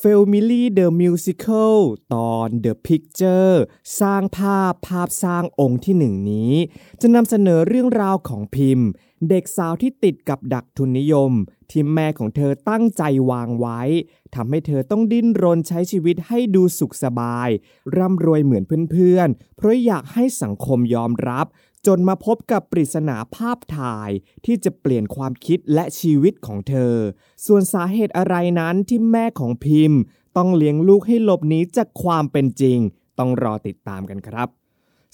f a m i l y The Musical ตอน The Picture สร้างภาพภาพสร้างองค์ที่หนึ่งนี้ จะนำเสนอเรื่องราวของพิมพ์ เด็กสาวที่ติดกับดักทุนนิยม ที่แม่ของเธอตั้งใจวางไว้ทำให้เธอต้องดิ้นรนใช้ชีวิตให้ดูสุขสบาย ร่ำรวยเหมือนเพื่อนๆ เพราะอยากให้สังคมยอมรับ จนมาพบกับปริศนาภาพถ่ายที่จะเปลี่ยนความคิดและชีวิตของเธอ ส่วนสาเหตุอะไรนั้นที่แม่ของพิมพ์ ต้องเลี้ยงลูกให้หลบหนีจากความเป็นจริง ต้องรอติดตามกันครับ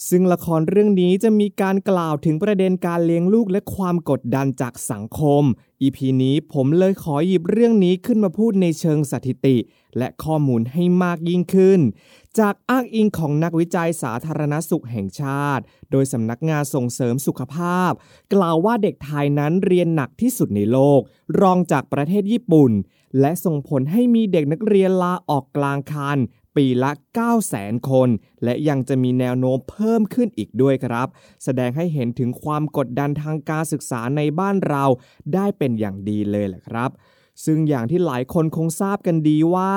ซึ่งละครเรื่องนี้จะมีการกล่าวถึงประเด็นการเลี้ยงลูกและความกดดันจากสังคม EP นี้ผมเลยขอหยิบเรื่องนี้ขึ้นมาพูดในเชิงสถิติ และข้อมูลให้มากยิ่งขึ้น จากอ้างอิงของนักวิจัยสาธารณสุขแห่งชาติ โดยสำนักงานส่งเสริมสุขภาพ กล่าวว่าเด็กไทยนั้นเรียนหนักที่สุดในโลก รองจากประเทศญี่ปุ่น และส่งผลให้มีเด็กนักเรียนลาออกกลางคัน ปีละ 900,000 คน และยังจะมีแนวโน้มเพิ่มขึ้นอีกด้วยครับ แสดงให้เห็นถึงความกดดันทางการศึกษาในบ้านเราได้เป็นอย่างดีเลยแหละครับซึ่งอย่างที่หลายคนคงทราบกันดีว่า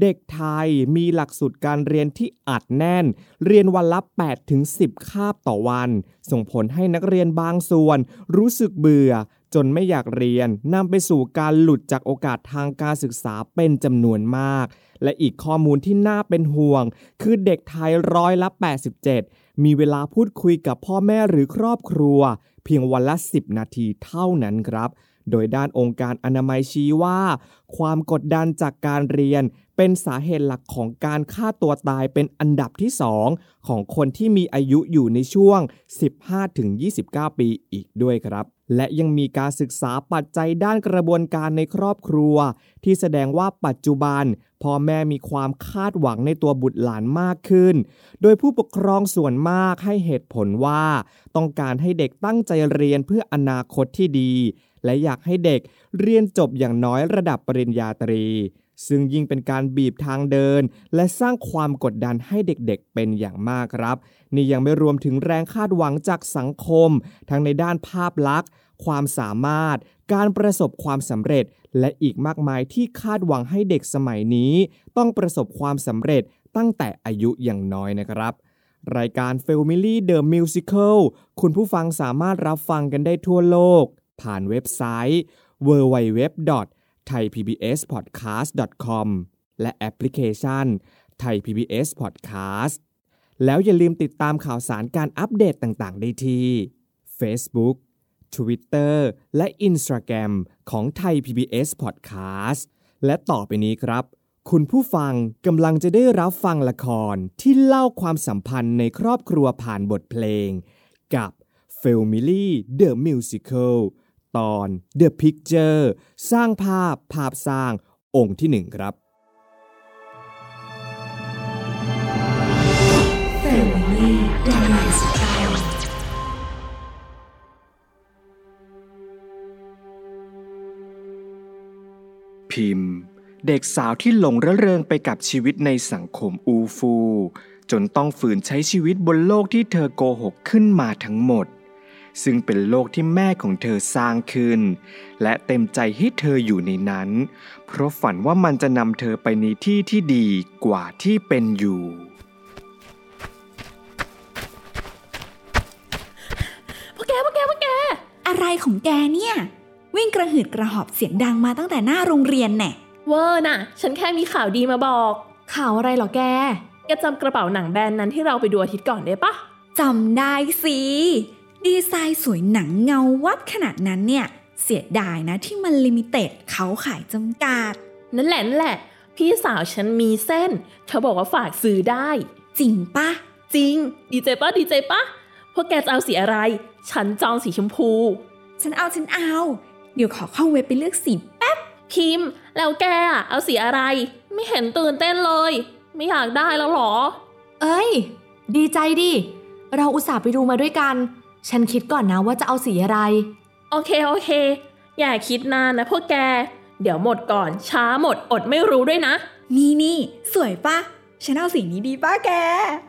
เด็กไทยมีหลักสูตรการเรียนที่อัดแน่น เรียนวันละ8ถึง10 คาบต่อวัน ส่งผลให้นักเรียนบางส่วน รู้สึกเบื่อ จนไม่อยากเรียนนำไปสู่การหลุดจากโอกาสทางการศึกษาเป็นจำนวนมาก และอีกข้อมูลที่น่าเป็นห่วง คือเด็กไทยร้อยละ87 มีเวลาพูดคุยกับพ่อแม่หรือครอบครัว เพียงวันละ 10 นาทีเท่านั้นครับ โดยด้านองค์การอนามัยชี้ว่า ความกดดันจากการเรียน เป็นสาเหตุหลักของการฆ่าตัวตายเป็นอันดับที่ 2 ของคนที่มีอายุอยู่ในช่วง 15-29 ปีอีกด้วยครับ และยังมีการศึกษาปัจจัยด้านกระบวนการในครอบครัว ที่แสดงว่าปัจจุบันพ่อแม่มีความคาดหวังในตัวบุตรหลานมากขึ้น โดยผู้ปกครองส่วนมากให้เหตุผลว่า ต้องการให้เด็กตั้งใจเรียนเพื่ออนาคตที่ดี และอยากให้เด็กเรียนจบอย่างน้อยระดับปริญญาตรี ซึ่งยิ่งเป็นการบีบทางเดิน และสร้างความกดดันให้เด็กๆเป็นอย่างมากครับ นี่ยังไม่รวมถึงแรงคาดหวังจากสังคม ทั้งในด้านภาพลักษณ์ ความสามารถ การประสบความสำเร็จ และอีกมากมายที่คาดหวังให้เด็กสมัยนี้ ต้องประสบความสำเร็จตั้งแต่อายุอย่างน้อยนะครับรายการ Family The Musical คุณผู้ฟังสามารถรับฟังกันได้ทั่วโลก ผ่านเว็บไซต์ www.thaipbspodcast.com และแอปพลิเคชัน Thai PBS Podcast แล้วอย่าลืมติดตามข่าวสารการอัปเดตต่างๆ ได้ที่ Facebook Twitter และ Instagram ของไทย PBS Podcast และต่อไปนี้ครับ คุณผู้ฟังกำลังจะได้รับฟังละครที่เล่าความสัมพันธ์ในครอบครัวผ่านบทเพลง กับ Family The Musical ตอน The Picture สร้างภาพภาพสร้างองค์ที่หนึ่งครับ Family The Musical พิมพ์ เด็กสาวที่หลงระเริงไปกับชีวิตในสังคมอูฟู จนต้องฝืนใช้ชีวิตบนโลกที่เธอโกหกขึ้นมาทั้งหมด ซึ่งเป็นโลกที่แม่ของเธอสร้างขึ้น และเต็มใจให้เธออยู่ในนั้น เพราะฝันว่ามันจะนำเธอไปในที่ที่ดีกว่าที่เป็นอยู่พวกแกพวกแกพวกแก อะไรของแกเนี่ย วิ่งกระหืดกระหอบเสียงดังมาตั้งแต่หน้าโรงเรียนแน่เวอร์น่ะ ฉันแค่มีข่าวดีมาบอก ข่าวอะไรเหรอแกแกจำกระเป๋าหนังแบรนด์นั้นที่เราไปดูอาทิตย์ก่อนได้ปะจำได้สิ ดีไซน์สวยหนังเงาวับขนาดนั้นเนี่ย เสียดายนะที่มัน limited เขาขายจำกัด นั่นแหละนั่นแหละ พี่สาวฉันมีเส้น เธอบอกว่าฝากซื้อได้ จริงปะจริง ดีใจปะดีใจปะพวกแกจะเอาสีอะไร ฉันจองสีชมพู ฉันเอาฉันเอา เดี๋ยวขอเข้าเว็บไปเลือกสีแป๊บ คิม แล้วแกอะเอาสีอะไร ไม่เห็นตื่นเต้นเลย ไม่อยากได้แล้วหรอ เอ้ย ดีใจดิ เราอุตส่าห์ไปดูมาด้วยกัน ฉันคิดก่อนนะว่าจะเอาสีอะไร โอเคโอเค อย่าคิดนานนะพวกแก เดี๋ยวหมดก่อนช้าหมดอดไม่รู้ด้วยนะ นี่นี่สวยปะฉันเอาสีนี้ดีปะแก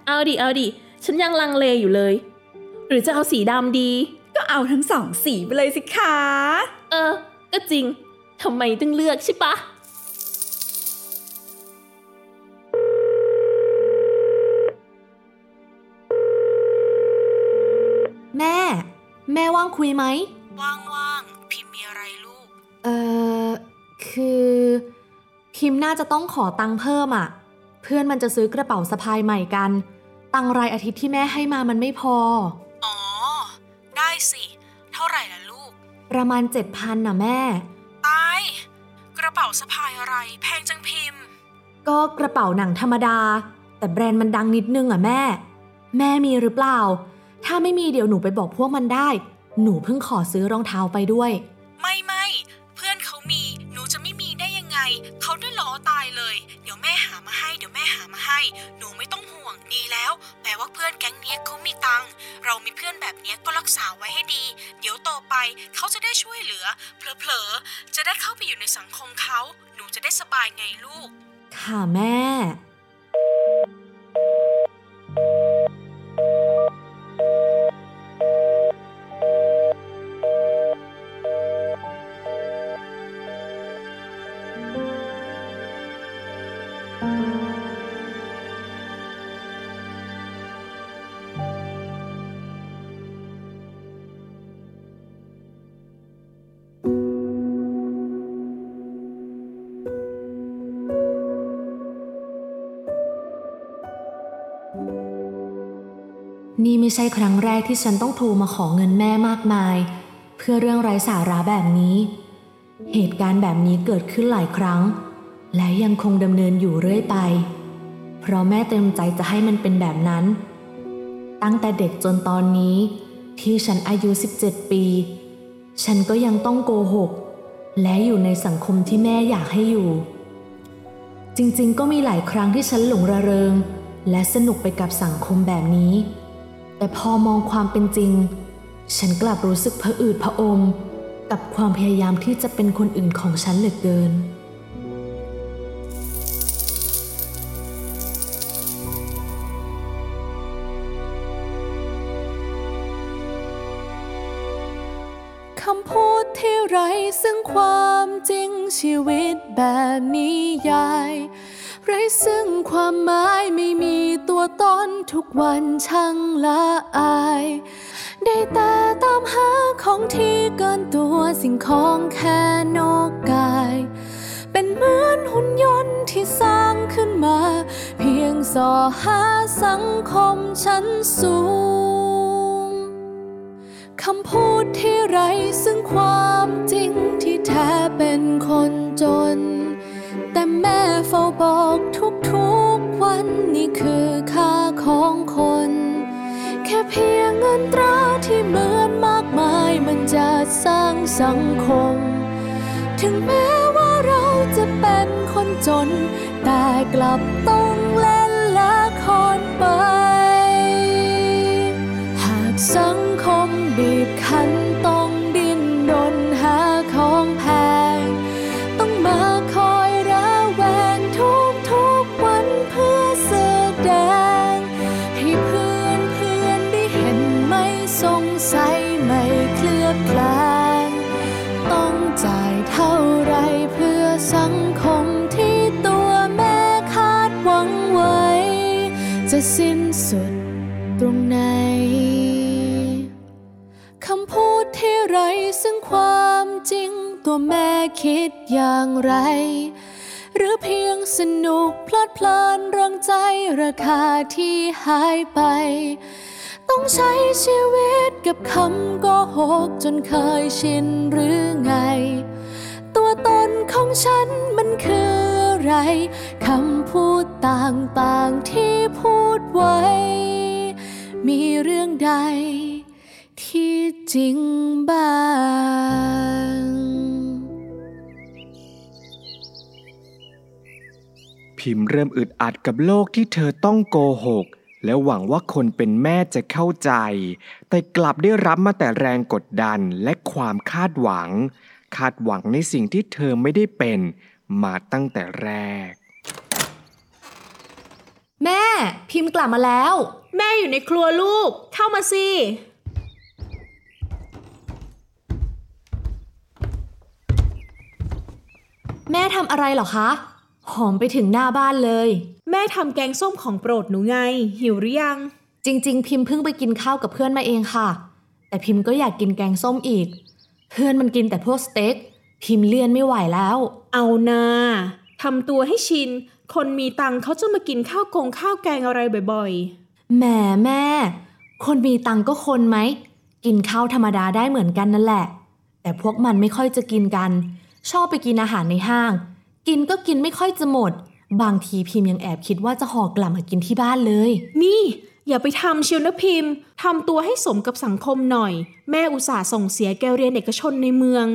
เอาดิเอาดิฉันยังลังเลอยู่เลย หรือจะเอาสีดำดี ก็เอาทั้งสองสีไปเลยสิคะ เออ ก็จริงทำไมต้องเลือกใช่ปะ แม่ว่างคุยไหม ว่างๆพิมพ์มีอะไรลูก เอ่อ คือ พิมพ์น่าจะต้องขอตังค์เพิ่มอะ่ะ เพื่อนมันจะซื้อกระเป๋าสะพายใหม่กัน ตังค์รายอาทิตย์ที่แม่ให้มามันไม่พอ อ๋อ ได้สิ เท่าไหร่ล่ะลูก ประมาณเจ็ดพันน่ะแม่ ตาย กระเป๋าสะพายอะไร แพงจังพิมพ์ ก็กระเป๋าหนังธรรมดา แต่แบรนด์มันดังนิดนึงอะแม่ แม่มีหรือเปล่า ถ้าไม่มีเดี๋ยวหนูไปบอกพวกมันได้ หนูเพิ่งขอซื้อรองเท้าไปด้วย ไม่ไม่เพื่อนเขามี หนูจะไม่มีได้ยังไง เขาได้ล้อตายเลย เดี๋ยวแม่หามาให้ เดี๋ยวแม่หามาให้ หนูไม่ต้องห่วงดีแล้ว แปลว่าเพื่อนแก๊งเนี้ยเขามีตังค์เรามีเพื่อนแบบเนี้ยก็รักษาไว้ให้ดี เดี๋ยวโตไปเขาจะได้ช่วยเหลือ เผลอๆจะได้เข้าไปอยู่ในสังคมเขา หนูจะได้สบายไงลูก ค่ะแม่ ไม่ใช่ครั้งแรกที่ฉันต้องโทรมาขอเงินแม่มากมาย เพื่อเรื่องไร้สาระแบบนี้ เหตุการณ์แบบนี้เกิดขึ้นหลายครั้ง และยังคงดำเนินอยู่เรื่อยไป เพราะแม่เต็มใจจะให้มันเป็นแบบนั้น ตั้งแต่เด็กจนตอนนี้ ที่ฉันอายุ 17 ปี ฉันก็ยังต้องโกหก และอยู่ในสังคมที่แม่อยากให้อยู่ จริงๆ ก็มีหลายครั้งที่ฉันหลงระเริง และสนุกไปกับสังคมแบบนี้ แต่พอมองความเป็นจริง ฉันกลับรู้สึกผะอืดผะอม กับความพยายามที่จะเป็นคนอื่นของฉันเหลือเกิน คำพูดที่ไร้ซึ่งความจริงชีวิตแบบนี้ยาย ไร้ซึ่งความหมายไม่มีตัวตนทุกวันช่างละอาย ได้แต่ตามหาของที่เกินตัวสิ่งของแค่นอกกาย เป็นเหมือนหุ่นยนต์ที่สร้างขึ้นมา เพียงส่อหาสังคมชั้นสูง คำพูดที่ไร้ซึ่งความจริงที่แท้เป็นคนจน แม่เฝ้าบอกทุกๆวันนี่คือค่าของคน แค่เพียงเงินตราที่เหมือนมากมายมันจะสร้างสังคม ถึงแม้ว่าเราจะเป็นคนจน แต่กลับต้องเล่นละครไป หากสังคมบีบคั้นต้อง จะสิ้นสุดตรงไหน คำพูดที่ไร้ซึ่งความจริง ตัวแม่คิดอย่างไร หรือเพียงสนุกพลดเพลินรังใจราคาที่หายไป ต้องใช้ชีวิตกับคำโกหกจนเคยชินหรือไง ตัวตนของฉันมันคือ ไรคำพูดต่างๆที่พูดไว้ มีเรื่องใดที่จริงบ้างพิมพ์เริ่มอึดอัดกับโลกที่เธอต้องโกหก และหวังว่าคนเป็นแม่จะเข้าใจ แต่กลับได้รับมาแต่แรงกดดันและความคาดหวัง คาดหวังในสิ่งที่เธอไม่ได้เป็น มาตั้งแต่แรก แม่ พิมพ์กลับมาแล้ว แม่อยู่ในครัวลูก เข้ามาสิ แม่ทำอะไรเหรอคะ หอมไปถึงหน้าบ้านเลย แม่ทำแกงส้มของโปรดหนูไง หิวหรือยัง จริง ๆ พิมพ์เพิ่งไปกินข้าวกับเพื่อนมาเองค่ะ แต่พิมพ์ก็อยากกินแกงส้มอีก เพื่อนมันกินแต่พวกสเต็ก พิมพ์เลี่ยนไม่ไหวแล้ว เอานาทำตัวให้ชิน คนมีตังค์เขาจะมากินข้าวกงข้าวแกงอะไรบ่อยแหมแม่ คนมีตังค์ก็คนไหม กินข้าวธรรมดาได้เหมือนกันนั่นแหละ แต่พวกมันไม่ค่อยจะกินกัน ชอบไปกินอาหารในห้าง กินก็กินไม่ค่อยจะหมด บางทีพิมพ์ยังแอบคิดว่าจะห่อกลับมากินที่บ้านเลยๆนี่ อย่าไปทำเชียวนะพิมพ์ทำตัวให้สมกับสังคมหน่อย แม่อุตส่าห์ส่งเสียแกเรียนเอกชนในเมือง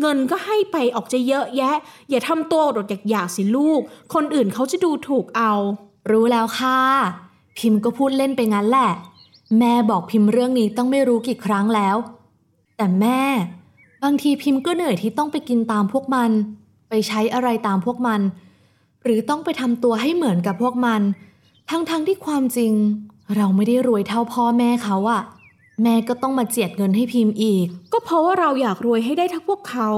เงินก็ให้ไปออกจะเยอะแยะ อย่าทำตัวอดอยากๆสิลูก คนอื่นเขาจะดูถูกเอา รู้แล้วค่ะ พิมพ์ก็พูดเล่นไปงั้นแหละ แม่บอกพิมพ์เรื่องนี้ต้องไม่รู้กี่ครั้งแล้ว แต่แม่ บางทีพิมพ์ก็เหนื่อยที่ต้องไปกินตามพวกมัน ไปใช้อะไรตามพวกมัน หรือต้องไปทำตัวให้เหมือนกับพวกมัน ทั้งๆทที่ความจริง เราไม่ได้รวยเท่าพ่อแม่เขาอะแม่ก็ต้องมาเจียดเงินให้พิมพ์อีก ก็เพราะว่าเราอยากรวยให้ได้ทั้งพวกเขา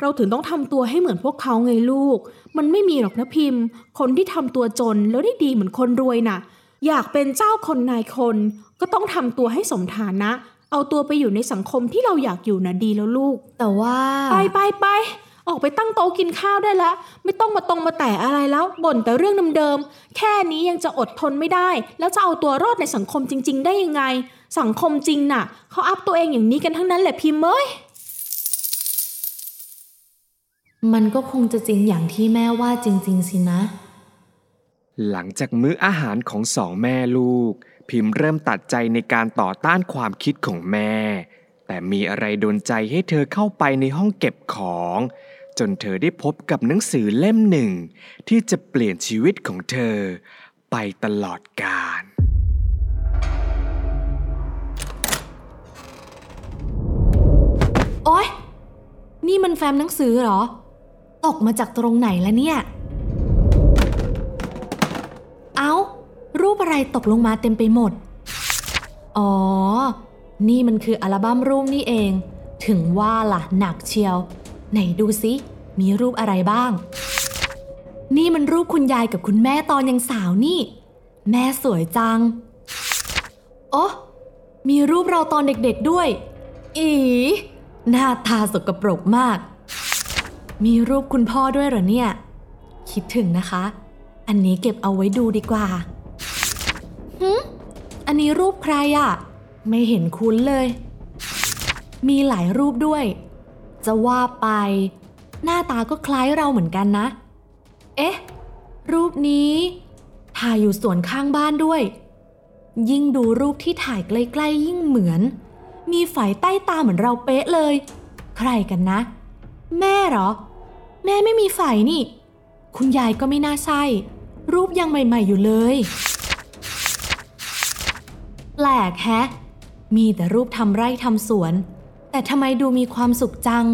เราถึงต้องทำตัวให้เหมือนพวกเขาไงลูก มันไม่มีหรอกนะพิมพ์ คนที่ทำตัวจนแล้วได้ดีเหมือนคนรวยน่ะ อยากเป็นเจ้าคนนายคน ก็ต้องทำตัวให้สมฐานะ เอาตัวไปอยู่ในสังคมที่เราอยากอยู่นะดีแล้วลูก แต่ว่า ไปไปไป ออกไปตั้งโต๊ะกินข้าวได้แล้ว ไม่ต้องมาตรงมาแต่อะไรแล้วบ่นแต่เรื่องเดิมๆแค่นี้ยังจะอดทนไม่ได้ แล้วจะเอาตัวรอดในสังคมจริง ๆ ได้ยังไง สังคมจริงน่ะเขาอัพตัวเองอย่างนี้กันทั้งนั้นแหละพิมพ์เอ้ยมันก็คงจะจริงอย่างที่แม่ว่าจริง ๆ สินะ หลังจากมื้ออาหารของสองแม่ลูก พิมพ์เริ่มตัดใจในการต่อต้านความคิดของแม่ แต่มีอะไรดนใจให้เธอเข้าไปในห้องเก็บของ จนเธอได้พบกับหนังสือเล่มหนึ่ง ที่จะเปลี่ยนชีวิตของเธอไปตลอดกาลโอ๊ย นี่มันแฟ้มหนังสือเหรอ ตกมาจากตรงไหนแล้วเนี่ย เอา้า รูปอะไรตกลงมาเต็มไปหมด อ๋อ นี่มันคืออัลบั้มรูปนี่เอง ถึงว่าล่ะหนักเชียว ไหนดูสิมีรูปอะไรบ้าง นี่มันรูปคุณยายกับคุณแม่ตอนยังสาวนี่ แม่สวยจัง โอ้มีรูปเราตอนเด็กๆด้วย อี หน้าตาสกปรกมาก มีรูปคุณพ่อด้วยเหรอเนี่ย คิดถึงนะคะ อันนี้เก็บเอาไว้ดูดีกว่าหืมอันนี้รูปใครอะไม่เห็นคุ้นเลย มีหลายรูปด้วย จะว่าไป หน้าตาก็คล้ายเราเหมือนกันนะ เอ๊ะ รูปนี้ ถ่ายอยู่สวนข้างบ้านด้วย ยิ่งดูรูปที่ถ่ายใกล้ๆยิ่งเหมือน มีไฝใต้ตาเหมือนเราเป๊ะเลย ใครกันนะ แม่เหรอ แม่ไม่มีไฝนี่ คุณยายก็ไม่น่าใช่ รูปยังใหม่ๆอยู่เลยแปลกแฮะ มีแต่รูปทำไร่ทำสวน แต่ทำไมดูมีความสุขจัง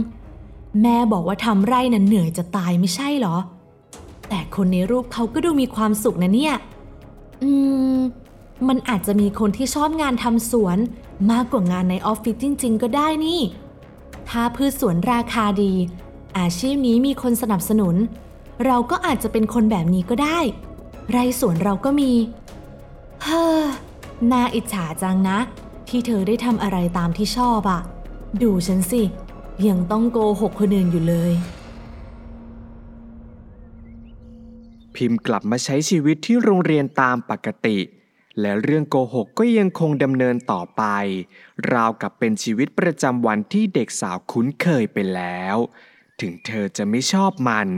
แม่บอกว่าทำไร่น่ะเหนื่อยจะตายไม่ใช่เหรอ แต่คนในรูปเขาก็ดูมีความสุขนะเนี่ย อืม มันอาจจะมีคนที่ชอบงานทำสวน มากกว่างานในออฟฟิศจริง ๆ ก็ได้นี่ ถ้าพืชสวนราคาดี อาชีพนี้มีคนสนับสนุน เราก็อาจจะเป็นคนแบบนี้ก็ได้ ไรสวนเราก็มี เฮ้อ น่าอิจฉาจังนะ ที่เธอได้ทำอะไรตามที่ชอบอะ ดูฉันสิ ยังต้องโกหกคนอื่นอยู่เลย พิมพ์กลับมาใช้ชีวิตที่โรงเรียนตามปกติ และเรื่องโกหกก็ยังคงดำเนินต่อไป ราวกับเป็นชีวิตประจำวันที่เด็กสาวคุ้นเคยไปแล้ว ถึงเธอจะไม่ชอบมัน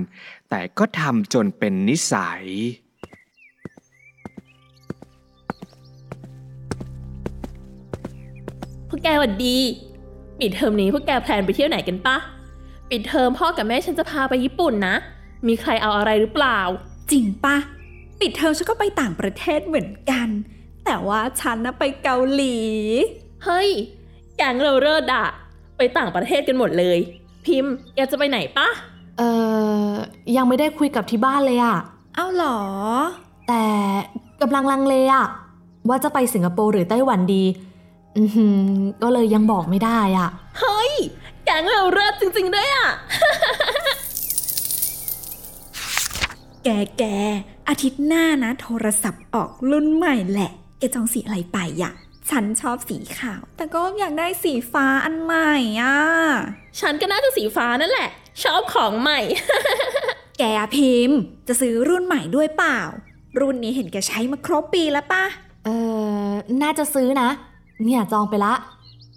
แต่ก็ทำจนเป็นนิสัยพวกแกหวัดดี ปิดเทอมนี้พวกแกแพลนไปเที่ยวไหนกันปะปิดเทอมพ่อกับแม่ฉันจะพาไปญี่ปุ่นนะ มีใครเอาอะไรหรือเปล่า จริงปะปิดเทอมฉันก็ไปต่างประเทศเหมือนกัน แต่ว่าฉันน่ะไปเกาหลี เฮ้ย แกงเราเลิศอะไปต่างประเทศกันหมดเลย พิมพ์แกจะไปไหนปะเอ่อ ยังไม่ได้คุยกับที่บ้านเลยอะเอ้าเหรอ แต่กำลังลังเลอะว่าจะไปสิงคโปร์หรือไต้หวันดีอือหือ ก็เลยยังบอกไม่ได้อะเฮ้ย แกงเราเลิศจริงๆด้วยอะแกแกอาทิตย์หน้านะ โทรศัพท์ออกรุ่นใหม่แหละ แกจองสีอะไรไปอะฉันชอบสีขาว แต่ก็อยากได้สีฟ้าอันใหม่อะฉันก็น่าจะสีฟ้านั่นแหละ ชอบของใหม่ แกอะพิมพ์ จะซื้อรุ่นใหม่ด้วยเปล่า รุ่นนี้เห็นแกใช้มาครบปีแล้วปะเอ่อน่าจะซื้อนะ เนี่ยจองไปละ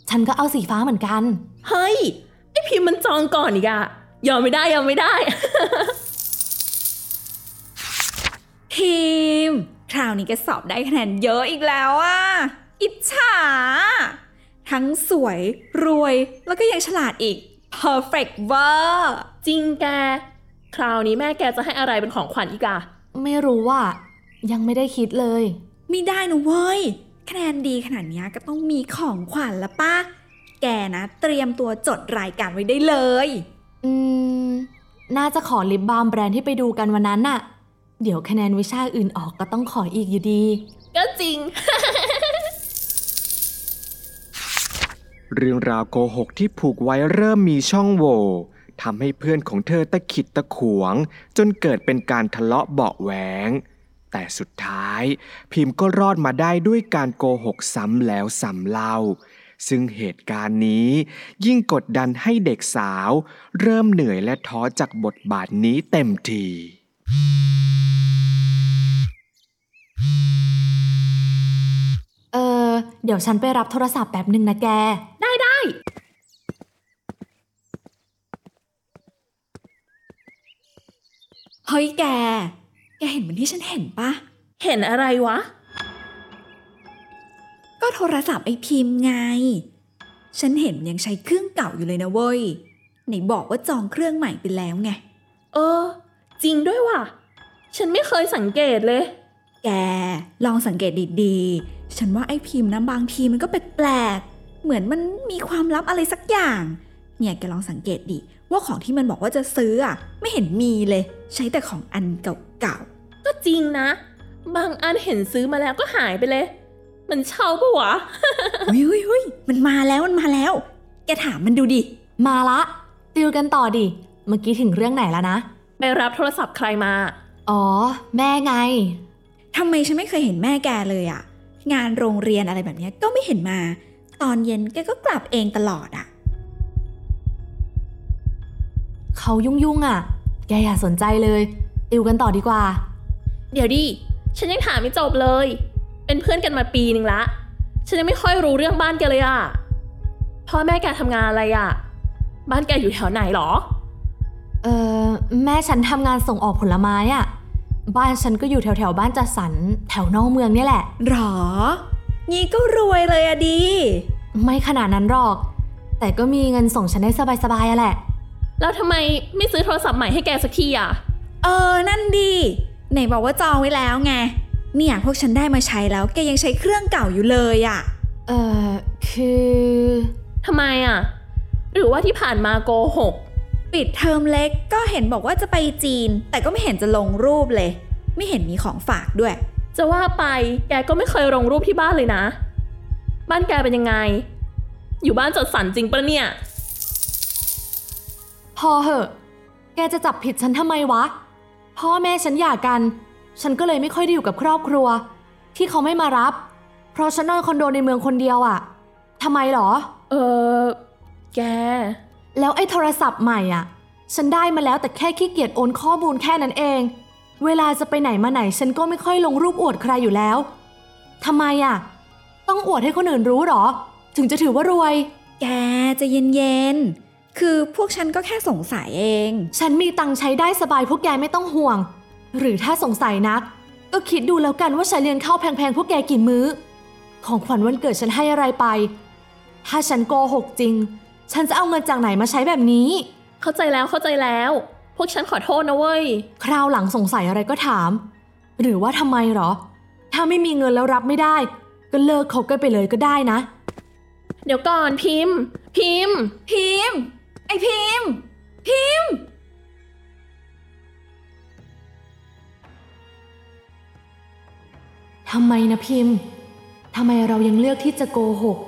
ฉันก็เอาสีฟ้าเหมือนกัน เฮ้ย ไอพิมพ์มันจองก่อนอีกอะยอมไม่ได้ยอมไม่ได้ พิมพ์คราวนี้แกสอบได้คะแนนเยอะอีกแล้วอะอิจฉา ทั้งสวยรวยแล้วก็ยังฉลาดอีก perfect เวอร์จริงแก คราวนี้แม่แกจะให้อะไรเป็นของขวัญอีกอะไม่รู้ว่า ยังไม่ได้คิดเลย ไม่ได้นะเว้ย คะแนนดีขนาดเนี้ยก็ต้องมีของขวัญละป้าแกนะ เตรียมตัวจดรายการไว้ได้เลย อืม น่าจะขอลิปบาล์มแบรนด์ที่ไปดูกันวันนั้นน่ะ เดี๋ยวคะแนนวิชาอื่นออกก็ต้องขออีกอยู่ดี ก็จริง เรื่องราวโกหกที่ผูกไว้เริ่มมีช่องโหว่ทำให้เพื่อนของเธอตะขิดตะขวง จนเกิดเป็นการทะเลาะเบาะแหวง แต่สุดท้าย พิมพ์ก็รอดมาได้ด้วยการโกหกซ้ำแล้วซ้ำเล่า ซึ่งเหตุการณ์นี้ ยิ่งกดดันให้เด็กสาว เริ่มเหนื่อยและท้อจากบทบาทนี้เต็มทีเออเดี๋ยวฉันไปรับโทรศัพท์แป๊บหนึ่งนะแก ได้ได้เฮ้ยแก แกเห็นเหมือนที่ฉันเห็นปะ เห็นอะไรวะ ก็โทรศัพท์ไอพิมพ์ไง ฉันเห็นยังใช้เครื่องเก่าอยู่เลยนะเว้ย ไหนบอกว่าจองเครื่องใหม่ไปแล้วไง เออ จริงด้วยว่ะ ฉันไม่เคยสังเกตเลย แก ลองสังเกตดีๆ ฉันว่าไอ้พิมพ์นะบางทีมันก็แปลกๆ เหมือนมันมีความลับอะไรสักอย่าง เนี่ยแกลองสังเกตดิ ว่าของที่มันบอกว่าจะซื้ออะไม่เห็นมีเลย ใช้แต่ของอันเก่าก็จริงนะ บางอันเห็นซื้อมาแล้วก็หายไปเลย มันเช่าปะวะๆเฮ้ยเฮ้ยเฮ้ยมันมาแล้วมันมาแล้ว แกถามมันดูดิ มาละ ติวกันต่อดิ เมื่อกี้ถึงเรื่องไหนแล้วนะไปรับโทรศัพท์ใครมา อ๋อ แม่ไงทำไมฉันไม่เคยเห็นแม่แกเลยอะงานโรงเรียนอะไรแบบเนี้ยก็ไม่เห็นมา ตอนเย็นแกก็กลับเองตลอดอะ เขายุ่งๆอะ แกอย่าสนใจเลย ติวกันต่อดีกว่า เดี๋ยวดิ ฉันยังถามไม่จบเลย เป็นเพื่อนกันมาปีหนึ่งละ ฉันยังไม่ค่อยรู้เรื่องบ้านแกเลยอะพ่อแม่แกทำงานอะไรอะบ้านแกอยู่แถวไหนหรอ เออแม่ฉันทำงานส่งออกผลไม้อะ บ้านฉันก็อยู่แถวๆบ้านจัดสรรแถวนอกเมืองเนี่ยแหละ หรอ งี้ก็รวยเลยอะดี ไม่ขนาดนั้นหรอก แต่ก็มีเงินส่งฉันได้สบายๆอะแหละ แล้วทำไมไม่ซื้อโทรศัพท์ใหม่ให้แกสักทีอะเออ นั่นดี ไหนบอกว่าจองไว้แล้วไง เนี่ยพวกฉันได้มาใช้แล้ว แกยังใช้เครื่องเก่าอยู่เลยอะเออคือทำไมอะหรือว่าที่ผ่านมาโกหก ปิดเทอมเล็กก็เห็นบอกว่าจะไปจีน แต่ก็ไม่เห็นจะลงรูปเลย ไม่เห็นมีของฝากด้วย จะว่าไปแกก็ไม่เคยลงรูปที่บ้านเลยนะ บ้านแกเป็นยังไง อยู่บ้านจัดสรรจริงปะเนี่ย พอเหอะ แกจะจับผิดฉันทำไมวะ พ่อแม่ฉันหย่ากัน ฉันก็เลยไม่ค่อยได้อยู่กับครอบครัว ที่เขาไม่มารับ เพราะฉันนอนคอนโดในเมืองคนเดียวอะทำไมหรอ เออ แก แล้วไอ้โทรศัพท์ใหม่อะ ฉันได้มาแล้วแต่แค่ขี้เกียจโอนข้อมูลแค่นั้นเอง เวลาจะไปไหนมาไหน ฉันก็ไม่ค่อยลงรูปอวดใครอยู่แล้วทำไมอะ ต้องอวดให้คนอื่นรู้หรอ ถึงจะถือว่ารวย แกจะเย็นๆ คือพวกฉันก็แค่สงสัยเอง ฉันมีตังค์ใช้ได้สบายพวกแกไม่ต้องห่วง หรือถ้าสงสัยนัก ก็คิดดูแล้วกันว่าฉันเรียนข้าวแพงๆพวกแกกี่มื้อ ของขวัญวันเกิดฉันให้อะไรไป ถ้าฉันโกหกจริง ฉันจะเอาเงินจากไหนมาใช้แบบนี้ เข้าใจแล้วเข้าใจแล้ว พวกฉันขอโทษนะเว้ย คราวหลังสงสัยอะไรก็ถาม หรือว่าทำไมหรอ ถ้าไม่มีเงินแล้วรับไม่ได้ ก็เลิกคบกันไปเลยก็ได้นะ เดี๋ยวก่อนพิมพ์ พิมพ์ พิมพ์ ไอพิมพ์ พิมพ์ ทำไมนะพิมพ์ ทำไมเรายังเลือกที่จะโกหก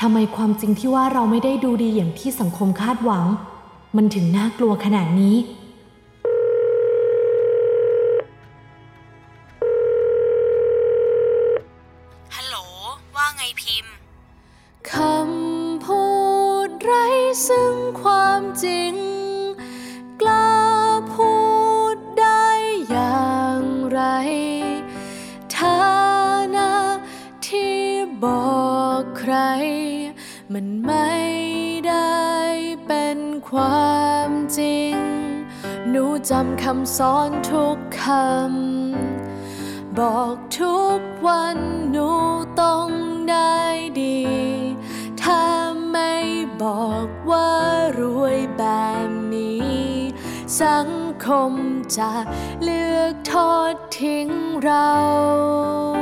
ทำไมความจริงที่ว่าเราไม่ได้ดูดีอย่างที่สังคมคาดหวัง มันถึงน่ากลัวขนาดนี้ มันไม่ได้เป็นความจริง หนูจำคำสอนทุกคำ บอกทุกวันหนูต้องได้ดี ถ้าไม่บอกว่ารวยแบบนี้ สังคมจะเลือกทอดทิ้งเรา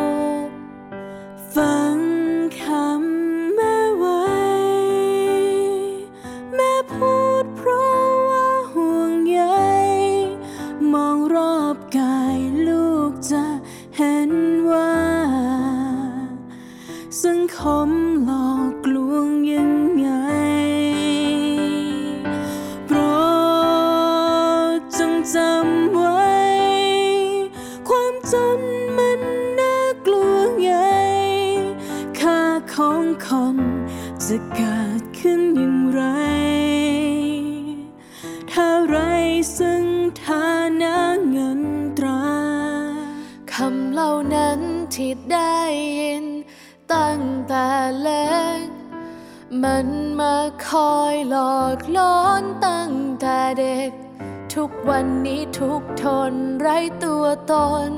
รอบกายลูกจะเห็นว่า สังคมหลอก มาคอยหลอกล้อนตั้งแต่เด็ก ทุกวันนี้ทุกทนไร้ตัวตน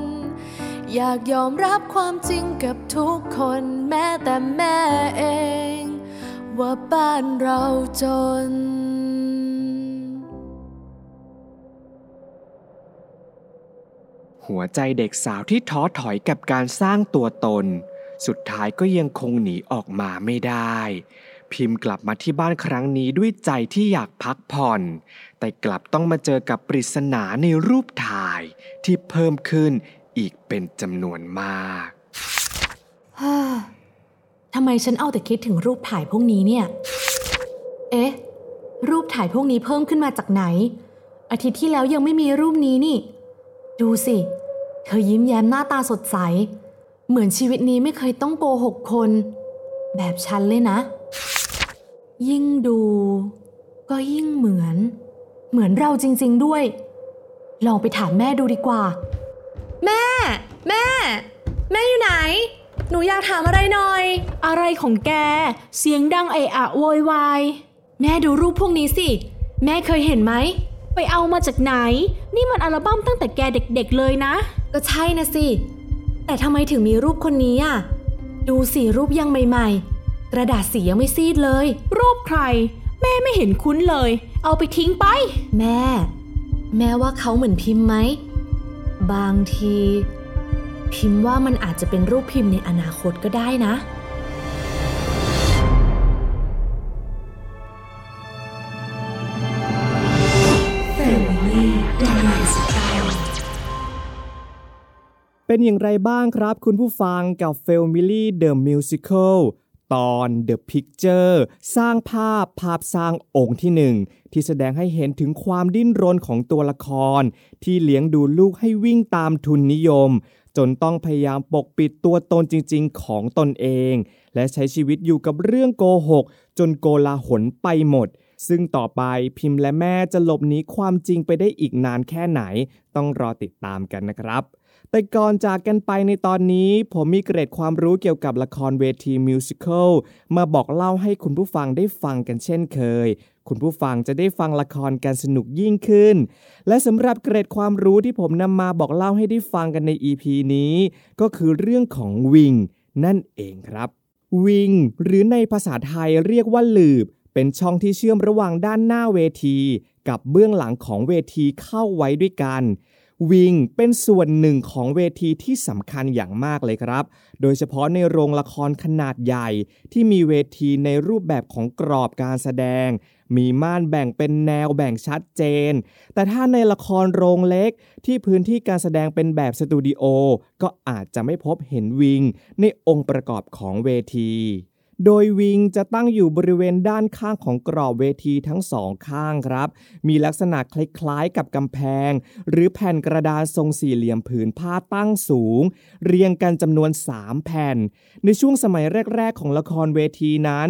อยากยอมรับความจริงกับทุกคนแม้แต่แม่เอง ว่าบ้านเราจนหัวใจเด็กสาวที่ท้อถอยกับการสร้างตัวตน สุดท้ายก็ยังคงหนีออกมาไม่ได้ พิมพ์กลับมาที่บ้านครั้งนี้ด้วยใจที่อยากพักผ่อน แต่กลับต้องมาเจอกับปริศนาในรูปถ่ายที่เพิ่มขึ้นอีกเป็นจำนวนมากทำไมฉันเอาแต่คิดถึงรูปถ่ายพวกนี้เนี่ย เอ๊ะ รูปถ่ายพวกนี้เพิ่มขึ้นมาจากไหน อาทิตย์ที่แล้วยังไม่มีรูปนี้นี่ ดูสิ เธอยิ้มแย้มหน้าตาสดใส เหมือนชีวิตนี้ไม่เคยต้องโกหกคน แบบฉันเลยนะ ยิ่งดู ก็ยิ่งเหมือน เหมือนเราจริง ๆด้วย ลองไปถามแม่ดูดีกว่า แม่ แม่ แม่อยู่ไหน หนูอยากถามอะไรหน่อย อะไรของแก เสียงดังเอะอะโวยวาย แม่ดูรูปพวกนี้สิ แม่เคยเห็นไหม ไปเอามาจากไหน นี่มันอัลบั้มตั้งแต่แกเด็กๆเลยนะ ก็ใช่นะสิ แต่ทำไมถึงมีรูปคนนี้อะ ดูสิรูปยังใหม่ๆ กระดาษสียังไม่ซีดเลย รูปใคร แม่ไม่เห็นคุ้นเลย เอาไปทิ้งไป แม่ แม่ว่าเขาเหมือนพิมพ์ไหม บางที พิมพ์ว่ามันอาจจะเป็นรูปพิมพ์ในอนาคตก็ได้นะเป็นอย่างไรบ้างครับคุณผู้ฟังกับ f a m i l y The Musical ตอน The Picture สร้างภาพภาพสร้างองค์ที่หนึ่งที่แสดงให้เห็นถึงความดิ้นรนของตัวละคร ที่เลี้ยงดูลูกให้วิ่งตามทุนนิยม จนต้องพยายามปกปิดตัวตนจริง ๆ ของตนเอง และใช้ชีวิตอยู่กับเรื่องโกหก จนโกลาหลไปหมด ซึ่งต่อไปพิมพ์และแม่จะหลบหนีความจริงไปได้อีกนานแค่ไหน ต้องรอติดตามกันนะครับ แต่ก่อนจากกันไปในตอนนี้ ผมมีเกร็ดความรู้เกี่ยวกับละครเวทีมิวสิควลมาบอกเล่าให้คุณผู้ฟังได้ฟังกันเช่นเคย คุณผู้ฟังจะได้ฟังละครกันสนุกยิ่งขึ้น และสำหรับเกร็ดความรู้ที่ผมนำมาบอกเล่าให้ได้ฟังกันใน EP นี้ ก็คือเรื่องของวิงนั่นเองครับ วิงหรือในภาษาไทยเรียกว่าหลืบ เป็นช่องที่เชื่อมระหว่างด้านหน้าเวที กับเบื้องหลังของเวทีเข้าไว้ด้วยกัน วิงเป็นส่วนหนึ่งของเวทีที่สำคัญอย่างมากเลยครับ โดยเฉพาะในโรงละครขนาดใหญ่ ที่มีเวทีในรูปแบบของกรอบการแสดง มีม่านแบ่งเป็นแนวแบ่งชัดเจน แต่ถ้าในละครโรงเล็กที่พื้นที่การแสดงเป็นแบบสตูดิโอ ก็อาจจะไม่พบเห็นวิงในองค์ประกอบของเวที โดยวิงจะตั้งอยู่บริเวณด้านข้างของกรอบเวทีทั้งสองข้างครับ มีลักษณะคล้ายๆกับกำแพง หรือแผ่นกระดาษทรงสี่เหลี่ยมผืนผ้าตั้งสูง เรียงกันจำนวน 3 แผ่น ในช่วงสมัยแรก ๆ ของละครเวทีนั้น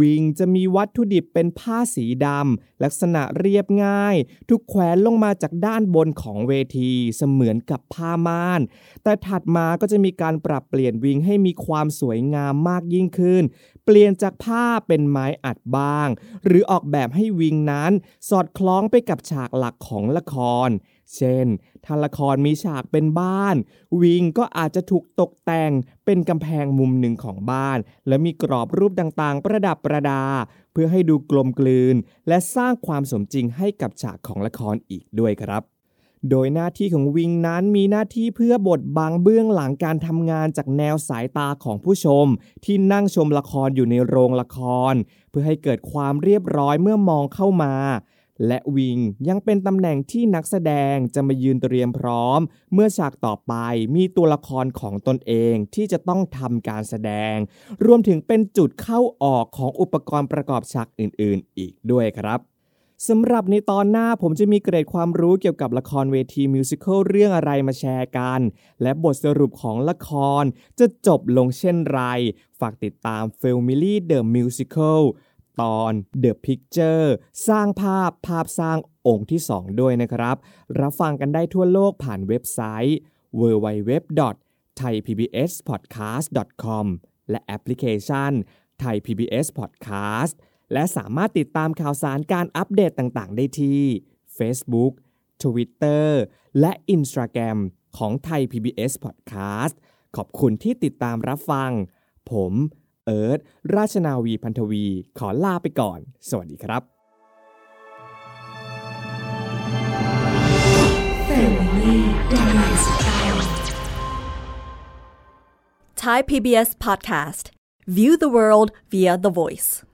วิงจะมีวัตถุดิบเป็นผ้าสีดำลักษณะเรียบง่าย ทุกแขวนลงมาจากด้านบนของเวทีเสมือนกับผ้าม่าน แต่ถัดมาก็จะมีการปรับเปลี่ยนวิงให้มีความสวยงามมากยิ่งขึ้น เปลี่ยนจากผ้าเป็นไม้อัดบ้าง หรือออกแบบให้วิงนั้น สอดคล้องไปกับฉากหลักของละคร เช่น ถ้าละครมีฉากเป็นบ้าน วิงก็อาจจะถูกตกแต่งเป็นกำแพงมุมหนึ่งของบ้าน และมีกรอบรูปต่างๆ ประดับประดา เพื่อให้ดูกลมกลืน และสร้างความสมจริงให้กับฉากของละครอีกด้วยครับ โดยหน้าที่ของวิงนั้นมีหน้าที่เพื่อบดบังเบื้องหลังการทำงานจากแนวสายตาของผู้ชม ที่นั่งชมละครอยู่ในโรงละคร เพื่อให้เกิดความเรียบร้อยเมื่อมองเข้ามา และวิงยังเป็นตำแหน่งที่นักแสดงจะมายืนเตรียมพร้อม เมื่อฉากต่อไปมีตัวละครของตนเองที่จะต้องทำการแสดง รวมถึงเป็นจุดเข้าออกของอุปกรณ์ประกอบฉากอื่น ๆ อีกด้วยครับ สำหรับในตอนหน้าผมจะมีเกร็ดความรู้เกี่ยวกับละครเวที musical เรื่องอะไรมาแชร์กัน และบทสรุปของละครจะจบลงเช่นไร ฝากติดตาม f a m i l y The Musical ตอน The Picture สร้างภาพภาพสร้างองค์ที่ 2 ด้วยนะครับ รับฟังกันได้ทั่วโลกผ่านเว็บไซต์ www.thaipbspodcast.com และแอปพลิเคชัน Thai PBS Podcast และสามารถติดตามข่าวสารการอัปเดตต่างๆ ได้ที่ Facebook Twitter และ Instagram ของไทย PBS Podcast ขอบคุณที่ติดตามรับฟัง ผมเอิร์ธราชนาวีพันธวี ขอลาไปก่อน สวัสดีครับ Thai PBS Podcast. View the world via the voice.